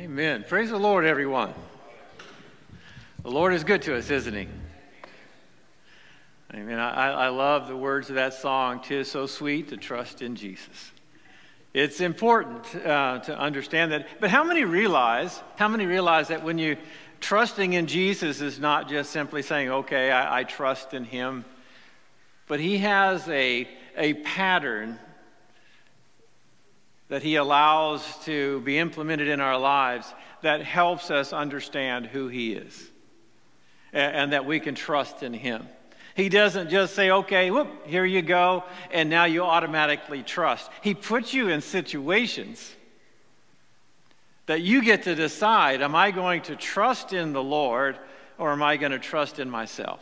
Amen. Praise the Lord, everyone. The Lord is good to us, isn't He? Amen. I, I love the words of that song, Tis So Sweet to Trust in Jesus. It's important uh, to understand that. But how many realize, how many realize that when you trusting in Jesus is not just simply saying, okay, I, I trust in Him, but He has a, a pattern that He allows to be implemented in our lives that helps us understand who He is and, and that we can trust in Him. He doesn't just say, okay, whoop, here you go, and now you automatically trust. He puts you in situations that you get to decide am I going to trust in the Lord or am I going to trust in myself?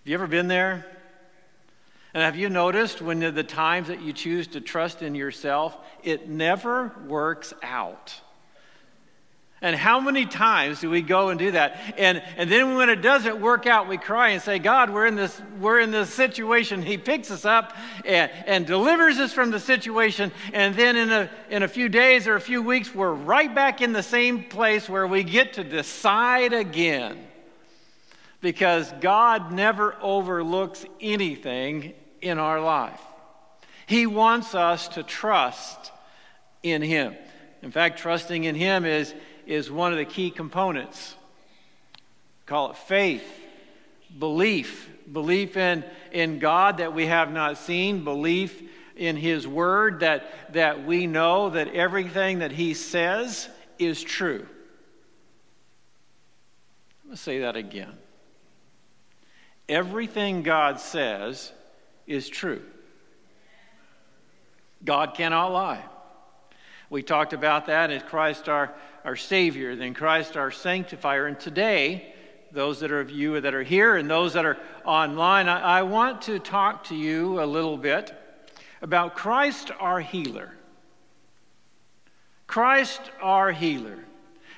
Have you ever been there? And have you noticed when the times that you choose to trust in yourself, it never works out? And how many times do we go and do that? And, and then when it doesn't work out, we cry and say, God, we're in this, we're in this situation. He picks us up and, and delivers us from the situation. And then in a, in a few days or a few weeks, we're right back in the same place where we get to decide again. Because God never overlooks anything in our life. He wants us to trust in Him. In fact, trusting in Him is, is one of the key components. Call it faith, belief, belief in, in God that we have not seen, belief in His Word that, that we know that everything that He says is true. Going to say that again. Everything God says is true. God cannot lie. We talked about that as Christ our, our Savior, then Christ our Sanctifier. And today, those that are of you that are here and those that are online, I, I want to talk to you a little bit about Christ our healer. Christ our healer.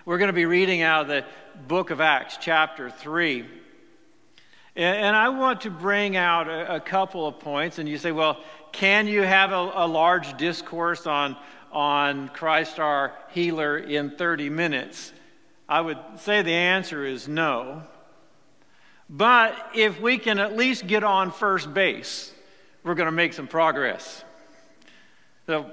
We're going to be reading out of the book of Acts, chapter 3. And I want to bring out a, couple of points. And you say, well, can you have a, a large discourse on, on Christ our healer in 30 minutes? I would say the answer is no. But if we can at least get on first base, we're going to make some progress. So,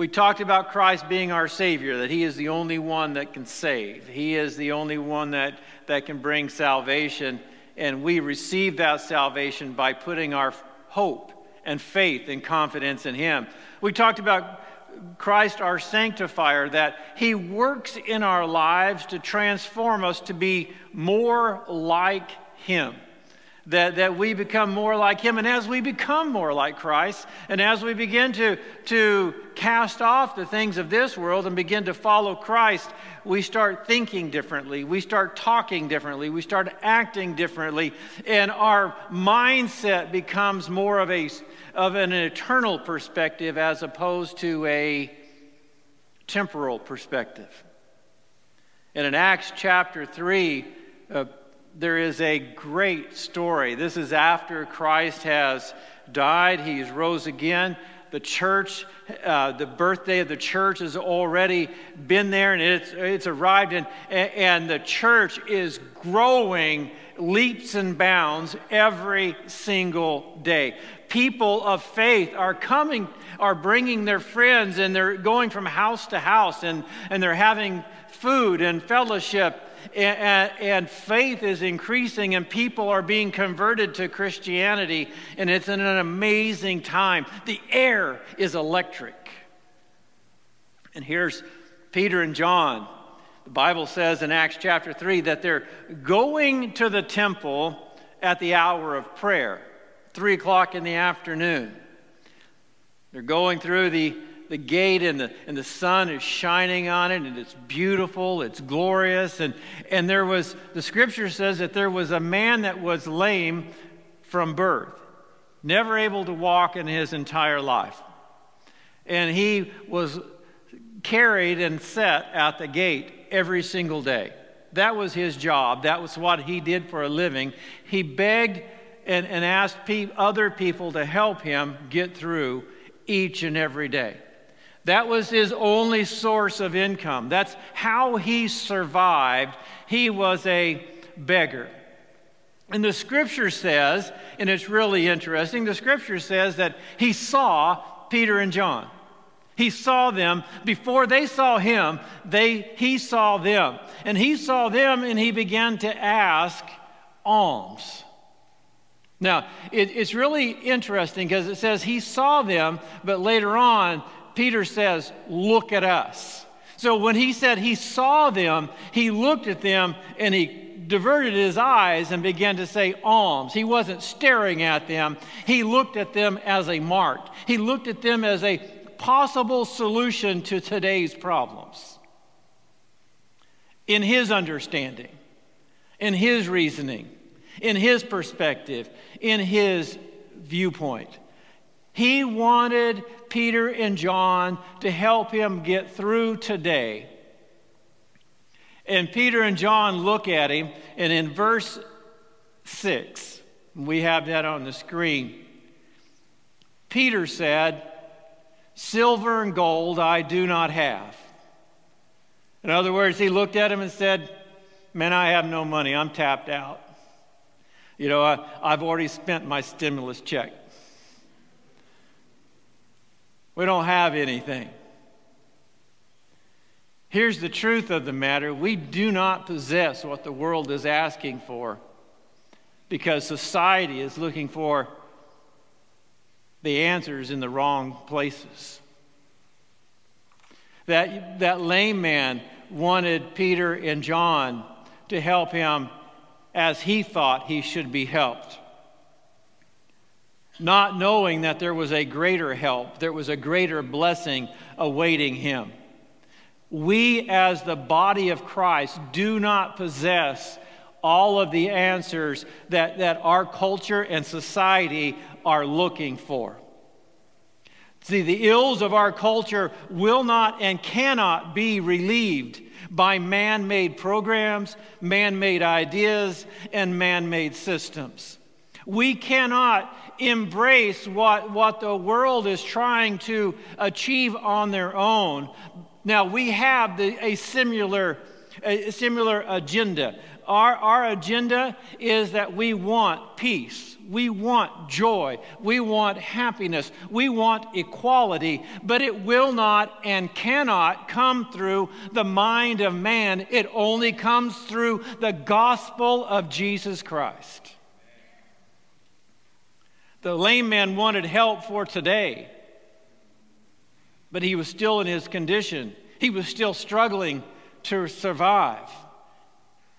we talked about Christ being our Savior, that He is the only one that can save. He is the only one that, that can bring salvation. And we receive that salvation by putting our hope and faith and confidence in Him. We talked about Christ, our sanctifier, that He works in our lives to transform us to be more like Him that, that we become more like Him. And as we become more like Christ, and as we begin to, to cast off the things of this world and begin to follow Christ, we start thinking differently. We start talking differently. We start acting differently. And our mindset becomes more of, a, of an eternal perspective as opposed to a temporal perspective. And in Acts chapter 3, uh, there is a great story. This is after Christ has died, he's rose again. The church, uh, the birthday of the church has already been there and it's, it's arrived, and, and the church is growing leaps and bounds every single day. People of faith are coming, are bringing their friends, and they're going from house to house, and, and they're having food and fellowship and, and, faith is increasing, and people are being converted to Christianity, and it's an amazing time. The air is electric. And here's Peter and John. The Bible says in Acts chapter 3 that they're going to the temple at the hour of prayer, 3 o'clock in the afternoon. They're going through the the gate and the, and the sun is shining on it and it's beautiful, it's glorious. And, and there was, the scripture says that there was a man that was lame from birth, never able to walk in his entire life. And he was carried and set at the gate every single day. That was his job. That was what he did for a living. He begged and, and asked pe- other people to help him get through each and every day. That was his only source of income. That's how he survived. He was a beggar. And the scripture says, and it's really interesting, the scripture says that he saw Peter and John. He saw them before they saw him, they, he saw them. And he saw them and he began to ask alms. Now, it, it's really interesting because it says he saw them, but later on, Peter says, Look at us. So when he said he saw them, he looked at them and he diverted his eyes and began to say alms. He wasn't staring at them, he looked at them as a mark. He looked at them as a possible solution to today's problems. In his understanding, in his reasoning, in his perspective, in his viewpoint. He wanted Peter and John to help him get through today. And Peter and John look at him, and in verse 6, we have that on the screen. Peter said, Silver and gold I do not have. In other words, he looked at him and said, Man, I have no money. I'm tapped out. You know, I, I've already spent my stimulus check. We don't have anything. Here's the truth of the matter we do not possess what the world is asking for because society is looking for the answers in the wrong places. That, that lame man wanted Peter and John to help him as he thought he should be helped. Not knowing that there was a greater help, there was a greater blessing awaiting him. We, as the body of Christ, do not possess all of the answers that, that our culture and society are looking for. See, the ills of our culture will not and cannot be relieved by man made programs, man made ideas, and man made systems. We cannot embrace what, what the world is trying to achieve on their own. Now, we have the, a, similar, a similar agenda. Our, our agenda is that we want peace, we want joy, we want happiness, we want equality, but it will not and cannot come through the mind of man. It only comes through the gospel of Jesus Christ. The lame man wanted help for today, but he was still in his condition. He was still struggling to survive.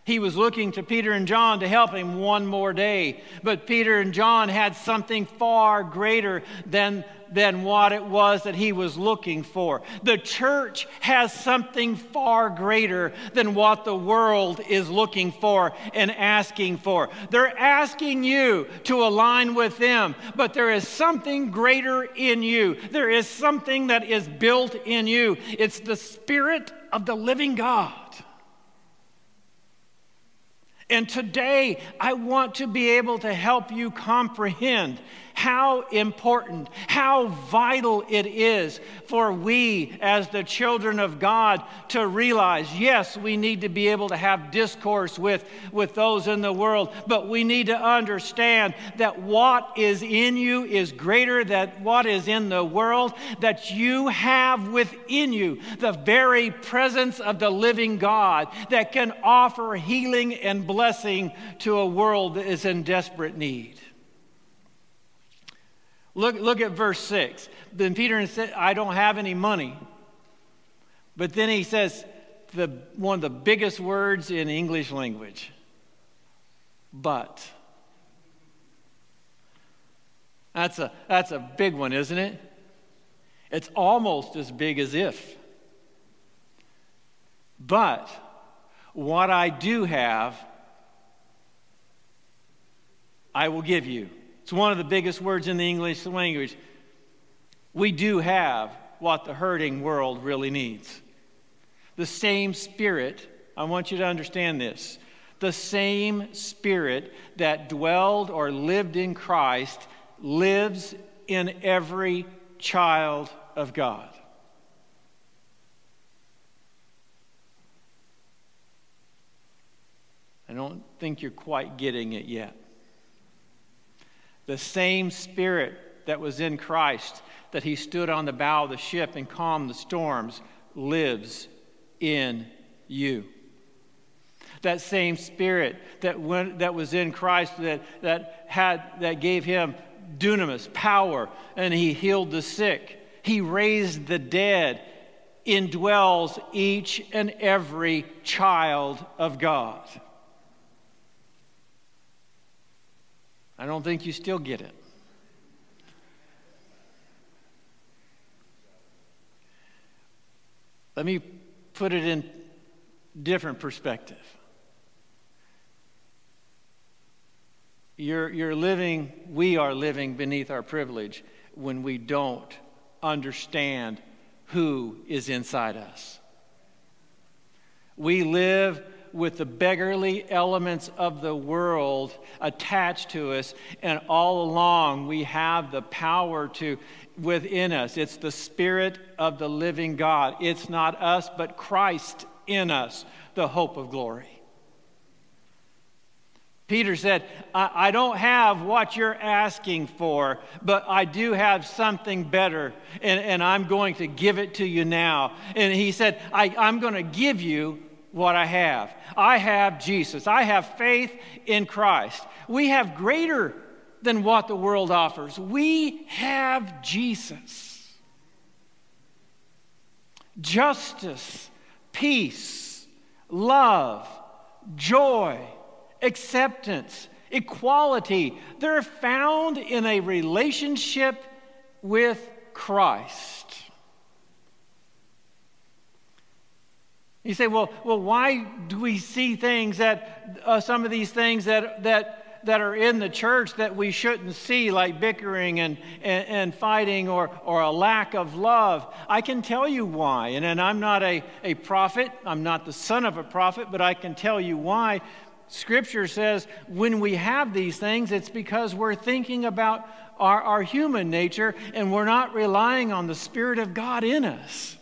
He was looking to Peter and John to help him one more day. But Peter and John had something far greater than, than what it was that he was looking for. The church has something far greater than what the world is looking for and asking for. They're asking you to align with them, but there is something greater in you. There is something that is built in you. It's the Spirit of the living God. And today, I want to be able to help you comprehend how important, how vital it is for we as the children of God to realize yes, we need to be able to have discourse with, with those in the world, but we need to understand that what is in you is greater than what is in the world, that you have within you the very presence of the living God that can offer healing and blessing to a world that is in desperate need. Look, look at verse 6. Then Peter said, I don't have any money. But then he says the, one of the biggest words in English language but. That's a, that's a big one, isn't it? It's almost as big as if. But what I do have, I will give you. It's one of the biggest words in the English language. We do have what the hurting world really needs. The same spirit, I want you to understand this, the same spirit that dwelled or lived in Christ lives in every child of God. I don't think you're quite getting it yet. The same Spirit that was in Christ, that He stood on the bow of the ship and calmed the storms, lives in you. That same Spirit that, went, that was in Christ that, that, had, that gave Him dunamis, power, and He healed the sick, He raised the dead, indwells each and every child of God. I don't think you still get it. Let me put it in different perspective. You're, you're living, we are living beneath our privilege when we don't understand who is inside us. We live with the beggarly elements of the world attached to us, and all along we have the power to within us. It's the Spirit of the living God. It's not us, but Christ in us, the hope of glory. Peter said, I, I, don't have what you're asking for, but I do have something better, and, and I'm going to give it to you now. And he said, I, I'm going to give you what I have. I have Jesus. I have faith in Christ. We have greater than what the world offers. We have Jesus. Justice, peace, love, joy, acceptance, equality, they're found in a relationship with Christ. You say, well, well, why do we see things that, uh, some of these things that, that, that are in the church that we shouldn't see, like bickering and, and, and fighting or, or a lack of love? I can tell you why. And, and I'm not a, a prophet, I'm not the son of a prophet, but I can tell you why. Scripture says when we have these things, it's because we're thinking about our, our human nature and we're not relying on the Spirit of God in us.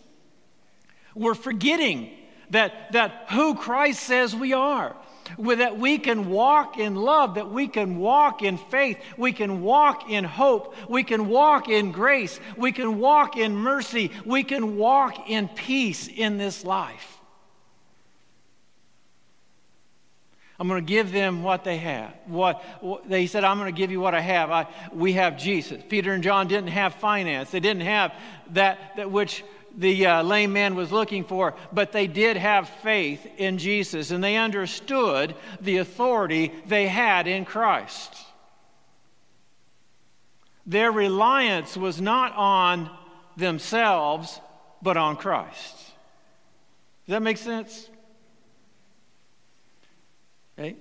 We're forgetting that, that who Christ says we are. That we can walk in love, that we can walk in faith, we can walk in hope, we can walk in grace, we can walk in mercy, we can walk in peace in this life. I'm going to give them what they have. What, what they said, I'm going to give you what I have. I, we have Jesus. Peter and John didn't have finance. They didn't have that, that which the uh, lame man was looking for, but they did have faith in Jesus and they understood the authority they had in Christ. Their reliance was not on themselves, but on Christ. Does that make sense? Okay.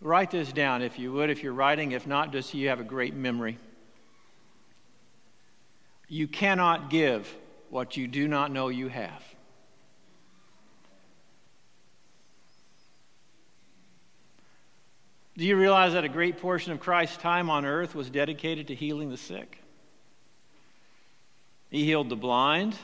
Write this down if you would, if you're writing. If not, just you have a great memory. You cannot give what you do not know you have. Do you realize that a great portion of Christ's time on earth was dedicated to healing the sick? He healed the blind,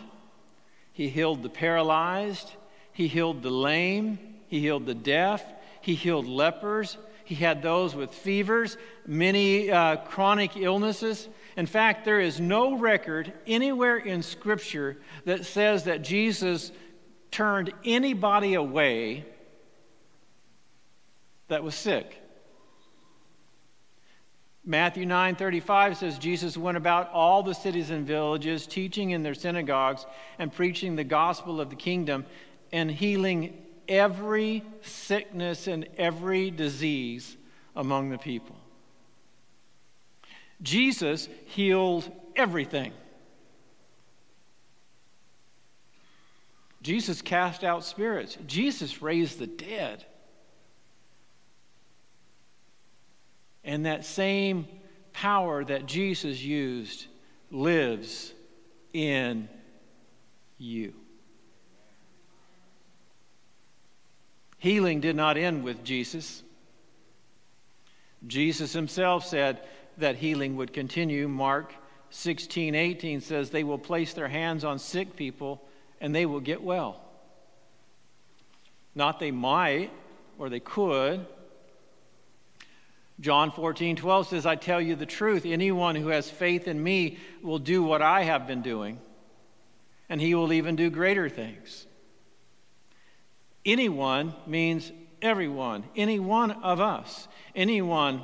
he healed the paralyzed, he healed the lame, he healed the deaf, he healed lepers, he had those with fevers, many uh, chronic illnesses. In fact, there is no record anywhere in Scripture that says that Jesus turned anybody away that was sick. Matthew 9:35 says Jesus went about all the cities and villages teaching in their synagogues and preaching the gospel of the kingdom and healing every sickness and every disease among the people. Jesus healed everything. Jesus cast out spirits. Jesus raised the dead. And that same power that Jesus used lives in you. Healing did not end with Jesus. Jesus himself said that healing would continue. Mark 16, 18 says, They will place their hands on sick people and they will get well. Not they might, or they could. John 14, 12 says, I tell you the truth. Anyone who has faith in me will do what I have been doing, and he will even do greater things. Anyone means everyone, any one of us, anyone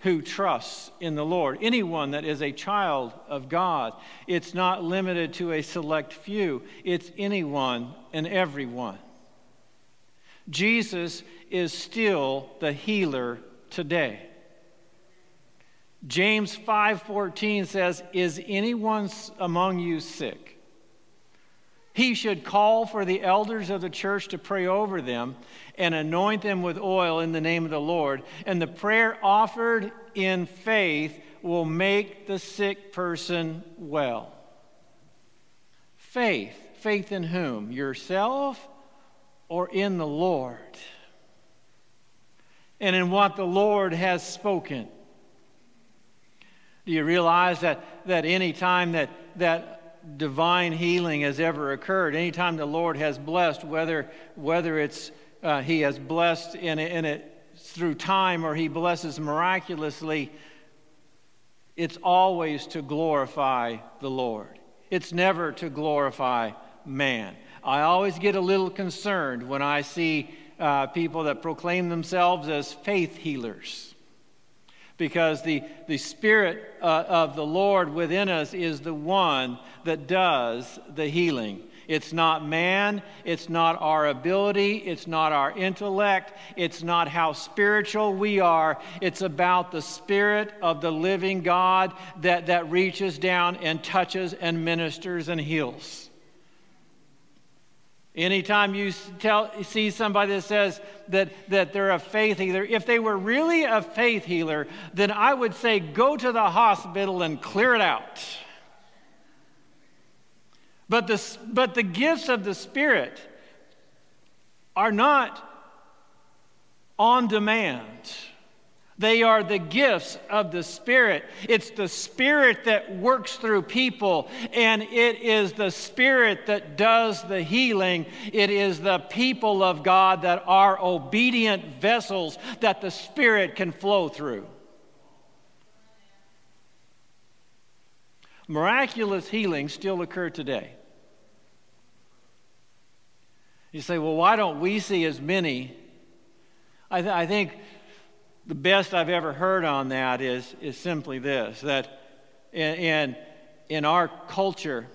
who trusts in the Lord, anyone that is a child of God. It's not limited to a select few, it's anyone and everyone. Jesus is still the healer today. James 5:14 says, "Is anyone among you sick? He should call for the elders of the church to pray over them and anoint them with oil in the name of the Lord, and the prayer offered in faith will make the sick person well." Faith, faith in whom? Yourself or in the Lord? and in what the Lord has spoken. Do you realize that, that any time that, that divine healing has ever occurred, anytime the Lord has blessed, whether, whether it's uh, He has blessed in it, in it through time or He blesses miraculously, it's always to glorify the Lord. It's never to glorify man. I always get a little concerned when I see uh, people that proclaim themselves as faith healers. Because the, the Spirit uh, of the Lord within us is the one that does the healing. It's not man, it's not our ability, it's not our intellect, it's not how spiritual we are. It's about the Spirit of the living God that, that reaches down and touches and ministers and heals. Anytime you tell, see somebody that says that, that they're a faith healer, if they were really a faith healer, then I would say go to the hospital and clear it out. But the, but the gifts of the Spirit are not on demand. They are the gifts of the Spirit. It's the Spirit that works through people, and it is the Spirit that does the healing. It is the people of God that are obedient vessels that the Spirit can flow through. Miraculous healings still occur today. You say, well, why don't we see as many? I, th- I think the best I've ever heard on that is, is simply this that in, in, in our culture,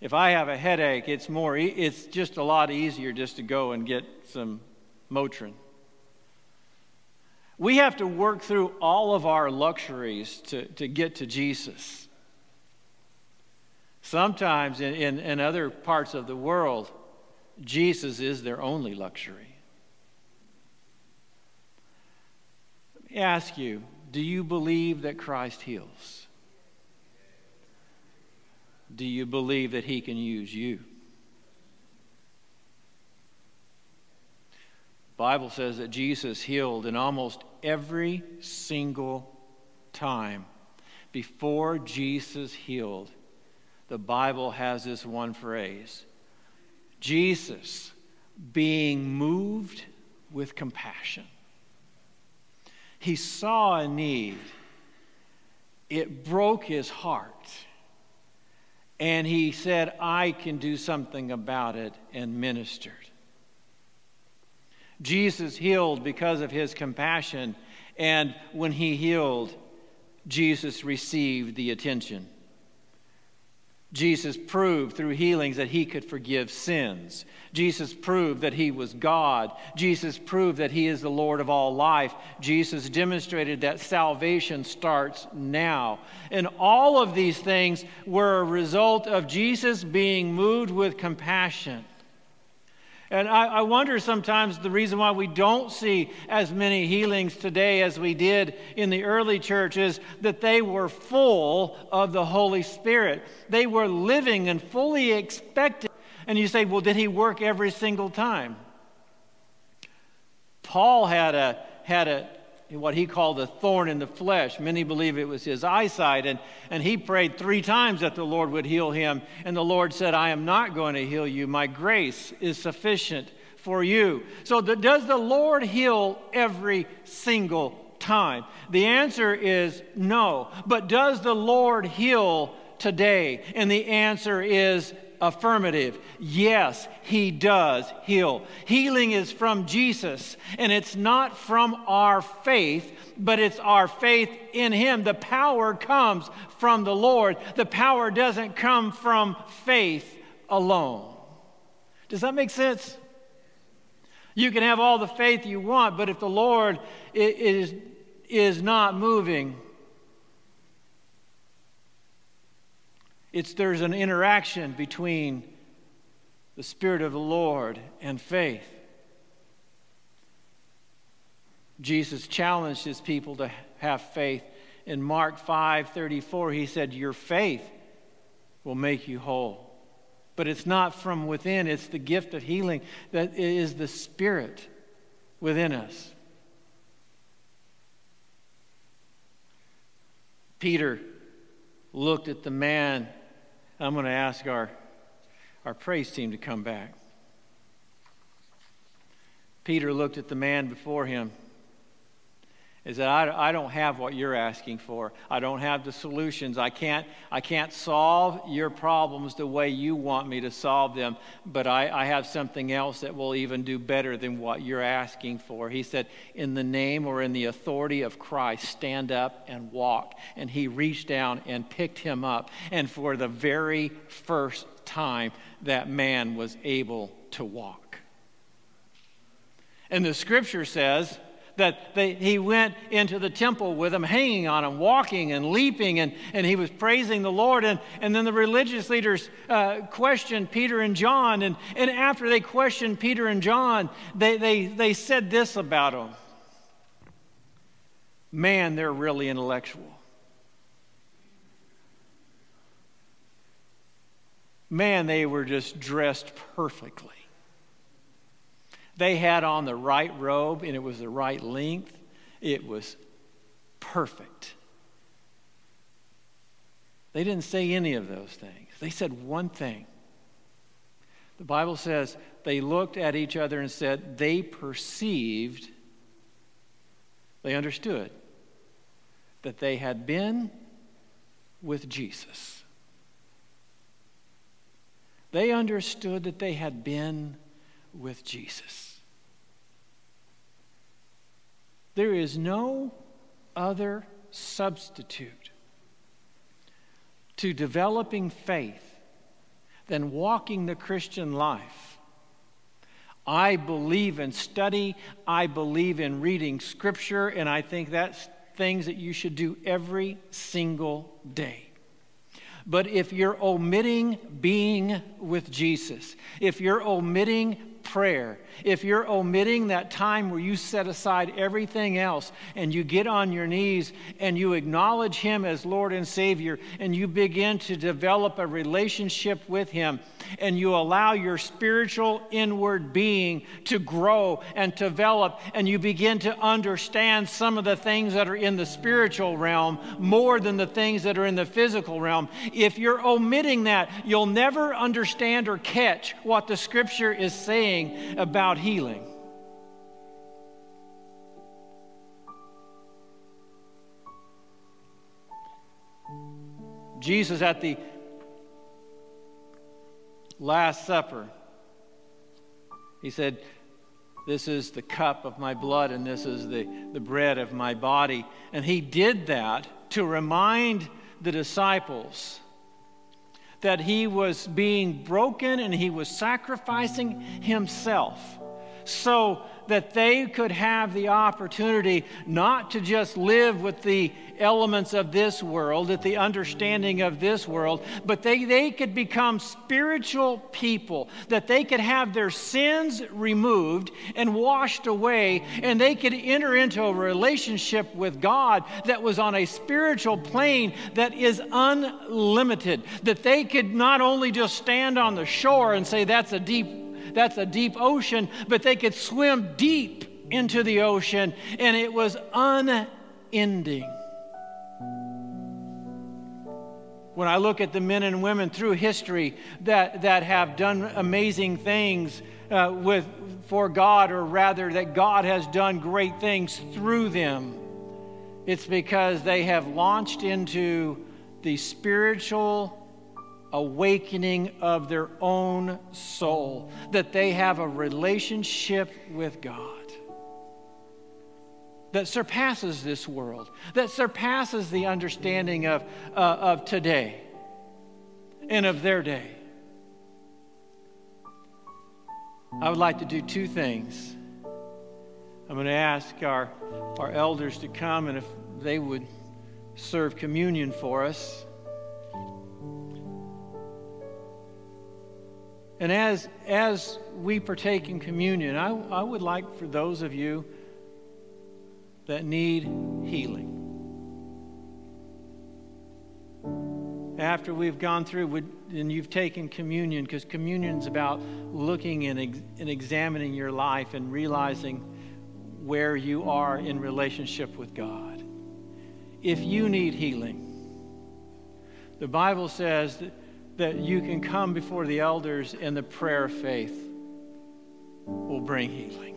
if I have a headache, it's, more, it's just a lot easier just to go and get some Motrin. We have to work through all of our luxuries to, to get to Jesus. Sometimes in, in, in other parts of the world, Jesus is their only luxury. Ask you do you believe that Christ heals? Do you believe that he can use you? Bible says that Jesus healed in almost every single time. Before Jesus healed, the Bible has this one phrase Jesus being moved with compassion. He saw a need, it broke his heart. And he said, I can do something about it, and ministered. Jesus healed because of his compassion, and when he healed, Jesus received the attention. Jesus proved through healings that he could forgive sins. Jesus proved that he was God. Jesus proved that he is the Lord of all life. Jesus demonstrated that salvation starts now. And all of these things were a result of Jesus being moved with compassion. And I, I, wonder sometimes the reason why we don't see as many healings today as we did in the early church is that they were full of the Holy Spirit. They were living and fully expecting. And you say, well, did he work every single time? Paul had a, had a, what he called a thorn in the flesh. Many believe it was his eyesight. And, and he prayed three times that the Lord would heal him. And the Lord said, I am not going to heal you. My grace is sufficient for you. So, the, does the Lord heal every single time? The answer is no. But does the Lord heal today? And the answer is affirmative. Yes, He does heal. Healing is from Jesus, and it's not from our faith, but it's our faith in Him. The power comes from the Lord, the power doesn't come from faith alone. Does that make sense? You can have all the faith you want, but if the Lord is, is not moving, it's, there's an interaction between the Spirit of the Lord and faith. Jesus challenged his people to have faith. In Mark 5 34, he said, Your faith will make you whole. But it's not from within, it's the gift of healing that is the Spirit within us. Peter looked at the man. I'm going to ask our, our praise team to come back. Peter looked at the man before him is that I, I don't have what you're asking for. I don't have the solutions. I can't, I can't solve your problems the way you want me to solve them, but I, I have something else that will even do better than what you're asking for. He said, In the name or in the authority of Christ, stand up and walk. And he reached down and picked him up. And for the very first time, that man was able to walk. And the scripture says, that they, he went into the temple with them, hanging on him, walking and leaping, and, and he was praising the Lord. And, and then the religious leaders uh, questioned Peter and John. And, and after they questioned Peter and John, they, they, they said this about them Man, they're really intellectual. Man, they were just dressed perfectly. They had on the right robe and it was the right length. It was perfect. They didn't say any of those things. They said one thing. The Bible says they looked at each other and said they perceived, they understood that they had been with Jesus. They understood that they had been with Jesus. There is no other substitute to developing faith than walking the Christian life. I believe in study, I believe in reading scripture, and I think that's things that you should do every single day. But if you're omitting being with Jesus, if you're omitting prayer, if you're omitting that time where you set aside everything else and you get on your knees and you acknowledge Him as Lord and Savior and you begin to develop a relationship with Him and you allow your spiritual inward being to grow and develop and you begin to understand some of the things that are in the spiritual realm more than the things that are in the physical realm, if you're omitting that, you'll never understand or catch what the Scripture is saying about about healing. Jesus at the Last Supper, he said, This is the cup of my blood and this is the, the bread of my body. And he did that to remind the disciples that he was being broken and he was sacrificing himself so that they could have the opportunity not to just live with the elements of this world, at the understanding of this world, but they, they could become spiritual people, that they could have their sins removed and washed away, and they could enter into a relationship with God that was on a spiritual plane that is unlimited, that they could not only just stand on the shore and say, That's a deep that's a deep ocean, but they could swim deep into the ocean, and it was unending. When I look at the men and women through history that, that have done amazing things, uh, with, for God, or rather that God has done great things through them. It's because they have launched into the spiritual awakening of their own soul, that they have a relationship with God that surpasses this world, that surpasses the understanding of, uh, of today and of their day. I would like to do two things. I'm going to ask our, our elders to come and if they would serve communion for us. And as, as we partake in communion, I, I would like for those of you that need healing. After we've gone through and you've taken communion, because communion is about looking and, ex- and examining your life and realizing where you are in relationship with God. If you need healing, the Bible says that, that you can come before the elders and the prayer of faith will bring healing.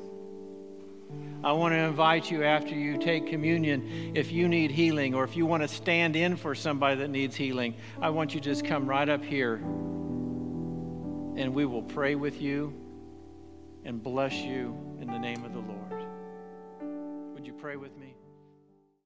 I want to invite you after you take communion, if you need healing or if you want to stand in for somebody that needs healing, I want you to just come right up here and we will pray with you and bless you in the name of the Lord. Would you pray with me?